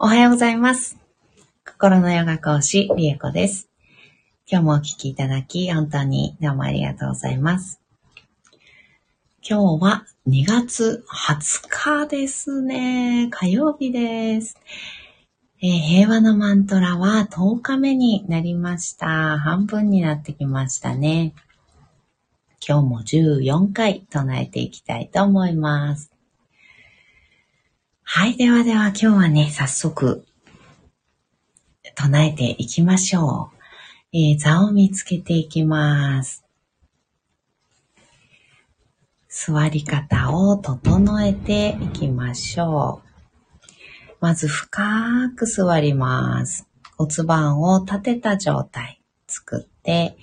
おはようございます。心のヨガ講師、リエコです。今日もお聞きいただき、本当にどうもありがとうございます。今日は2月20日ですね。火曜日です。えー平和のマントラは10日目になりました。半分になってきましたね。今日も14回唱えていきたいと思います。はい。ではでは今日はね、早速、唱えていきましょう。えー座を見つけていきます。座り方を整えていきましょう。まず深く座ります。骨盤を立てた状態作って、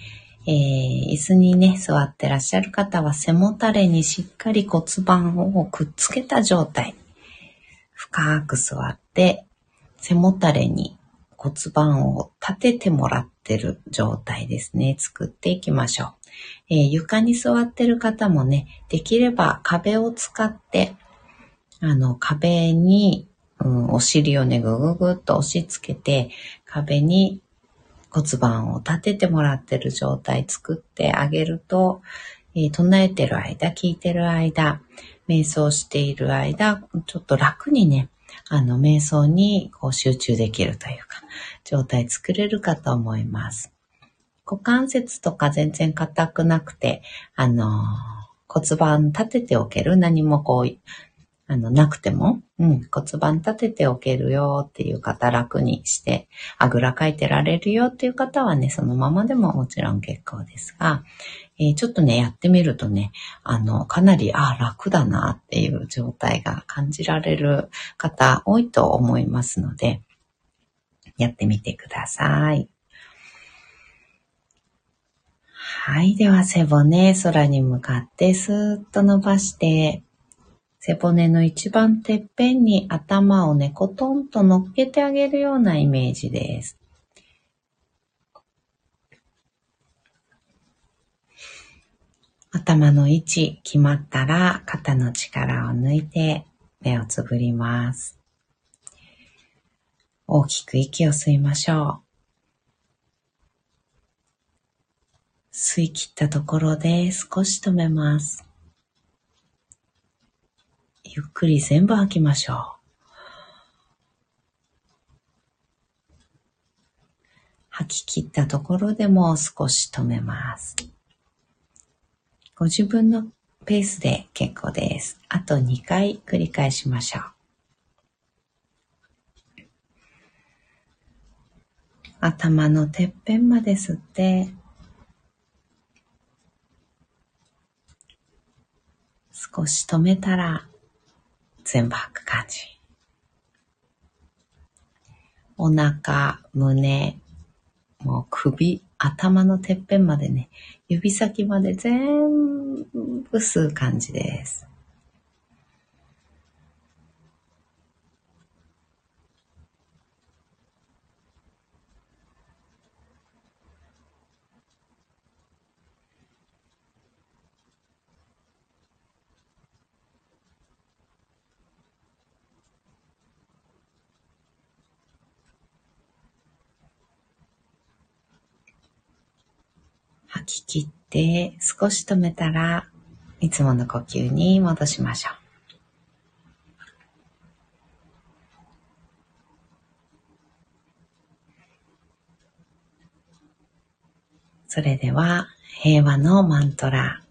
えー椅子にね、座ってらっしゃる方は背もたれにしっかり骨盤をくっつけた状態。深く座って、背もたれに骨盤を立ててもらってる状態ですね。作っていきましょう。えー床に座ってる方もね、できれば壁を使って、あの、壁に、うん、お尻をね、ぐぐぐっと押し付けて、壁に骨盤を立ててもらってる状態作ってあげると、えー唱えてる間、聞いてる間、瞑想している間、ちょっと楽にね、あの、瞑想にこう集中できるというか、状態作れるかと思います。股関節とか全然硬くなくて、あの、骨盤立てておける何もこう、あの、なくても、うん、骨盤立てておけるよっていう方楽にして、あぐらかいてられるよっていう方はね、そのままでももちろん結構ですが、えーちょっとね、やってみるとね、あの、かなり、あ楽だなっていう状態が感じられる方多いと思いますので、やってみてください。はい。では、背骨、空に向かってスーッと伸ばして、背骨の一番てっぺんに頭をね、コトンと乗っけてあげるようなイメージです。頭の位置決まったら肩の力を抜いて目をつぶります。大きく息を吸いましょう。吸い切ったところで少し止めます。ゆっくり全部吐きましょう。吐き切ったところでも少し止めます。ご自分のペースで結構です。あと2回繰り返しましょう。頭のてっぺんまで吸って、少し止めたら全部吐く感じ。お腹、胸、もう首、頭のてっぺんまでね、指先まで全部吸う感じです。吐き切って少し止めたらいつもの呼吸に戻しましょう。それでは平和のマントラ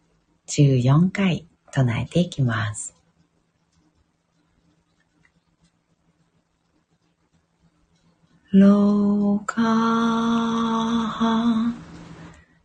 14回唱えていきます。ローカー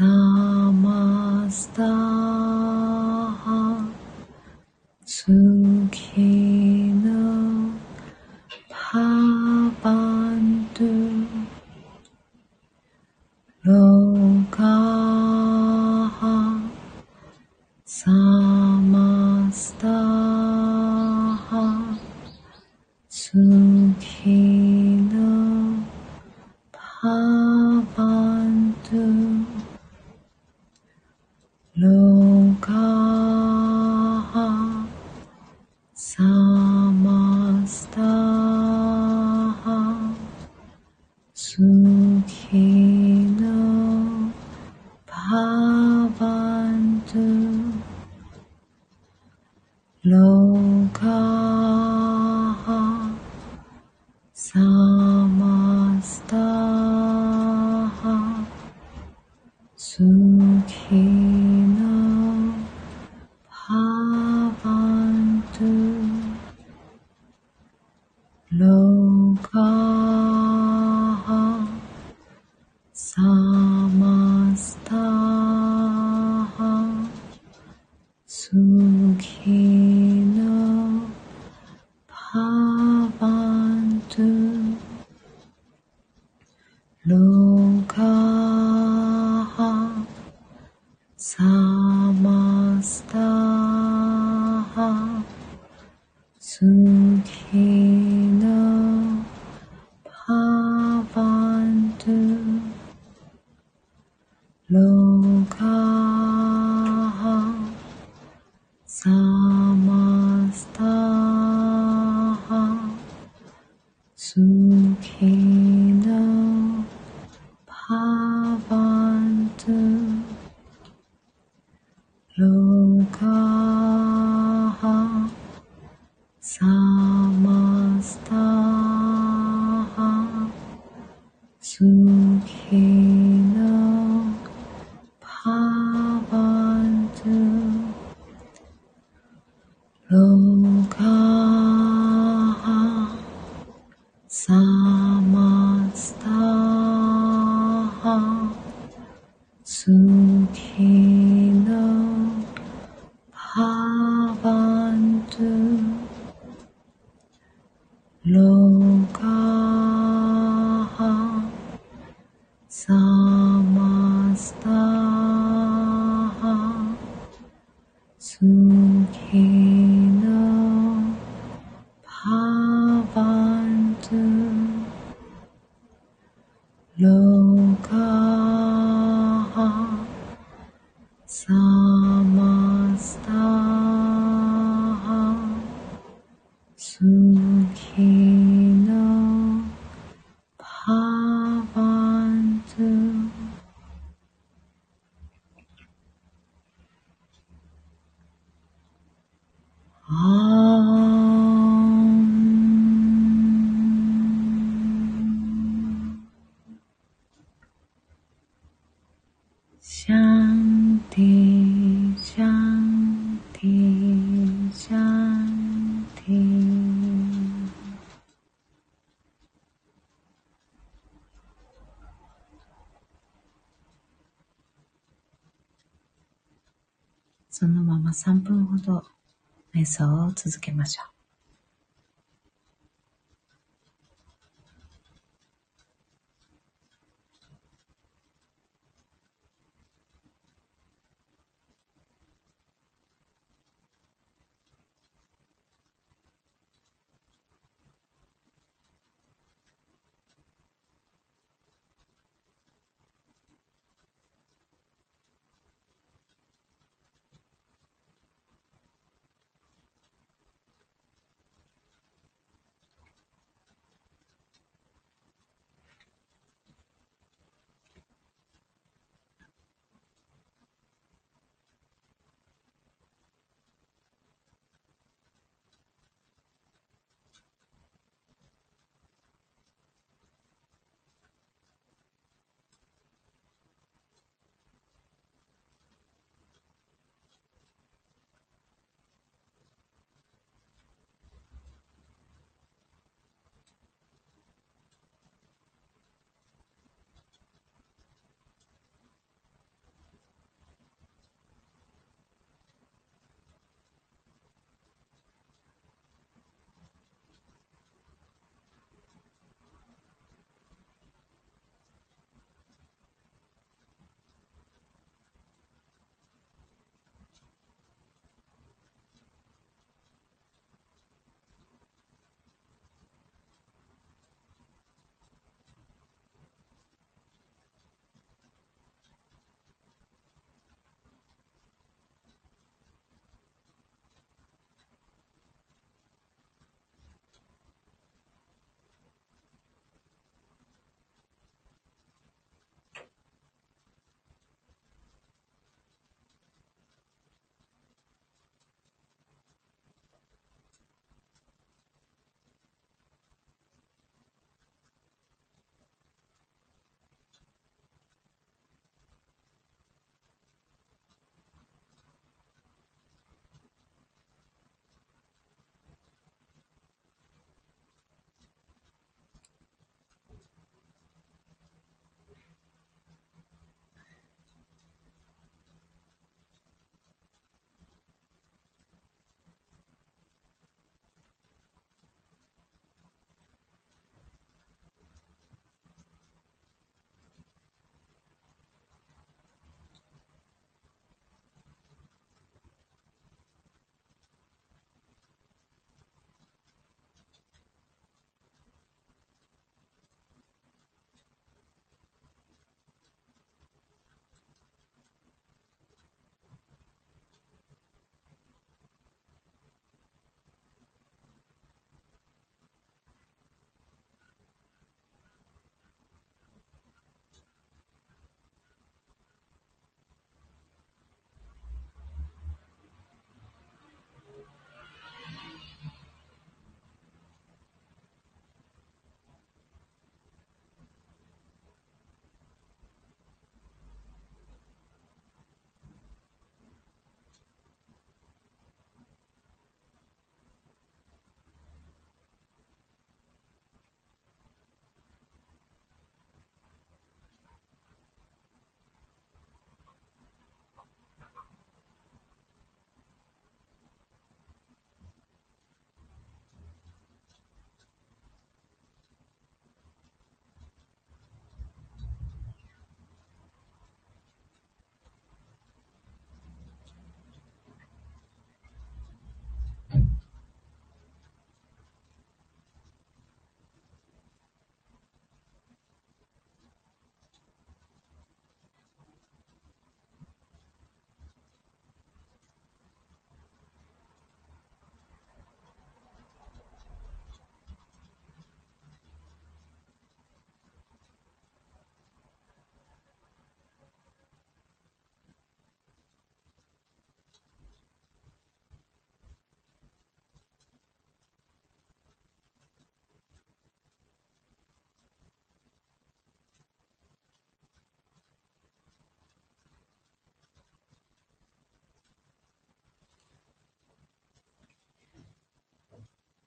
내쉬면서 लोकाः समस्ताः सुखिनो भवन्तु लोकाः समस्ताः सुखी Namaste. sunshine. そのまま3分ほど瞑想を続けましょう。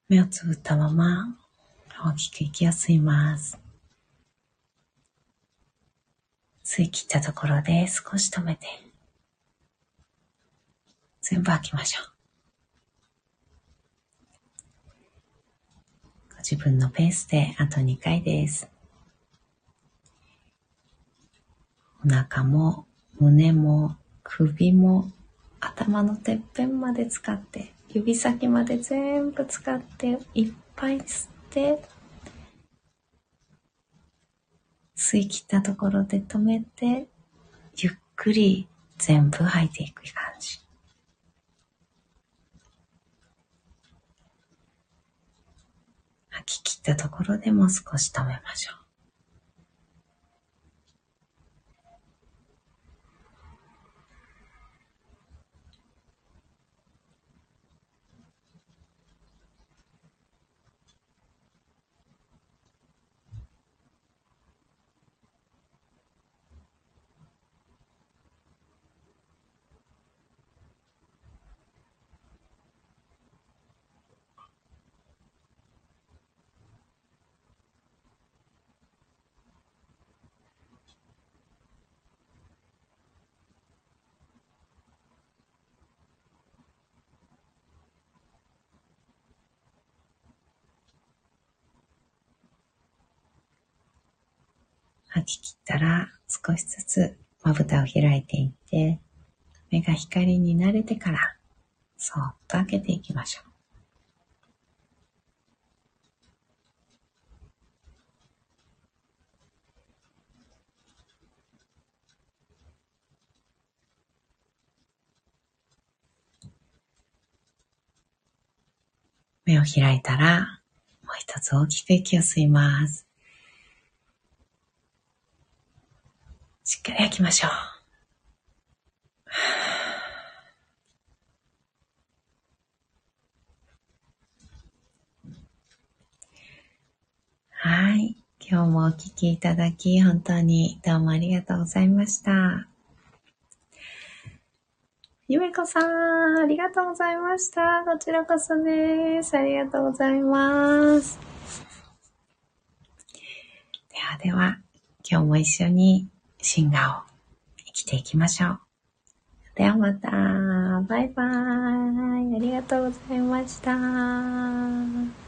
目をつぶったまま大きく息を吸います。吸い切ったところで少し止めて、全部吐きましょう。ご自分のペースであと2回です。お腹も胸も首も頭のてっぺんまで使って指先まで全部使っていっぱい吸って吸い切ったところで止めてゆっくり全部吐いていく感じ。吐き切ったところでも少し止めましょう。吐き切ったら少しずつまぶたを開いていって、目が光に慣れてから、そっと開けていきましょう。目を開いたら、もう一つ大きく息を吸います。しっかり吐きましょう。はい。今日もお聞きいただき、本当にどうもありがとうございました。ゆめこさん、ありがとうございました。こちらこそです。ありがとうございます。ではでは、今日も一緒にシンガーを生きていきましょう。ではまた。バイバーイ。ありがとうございました。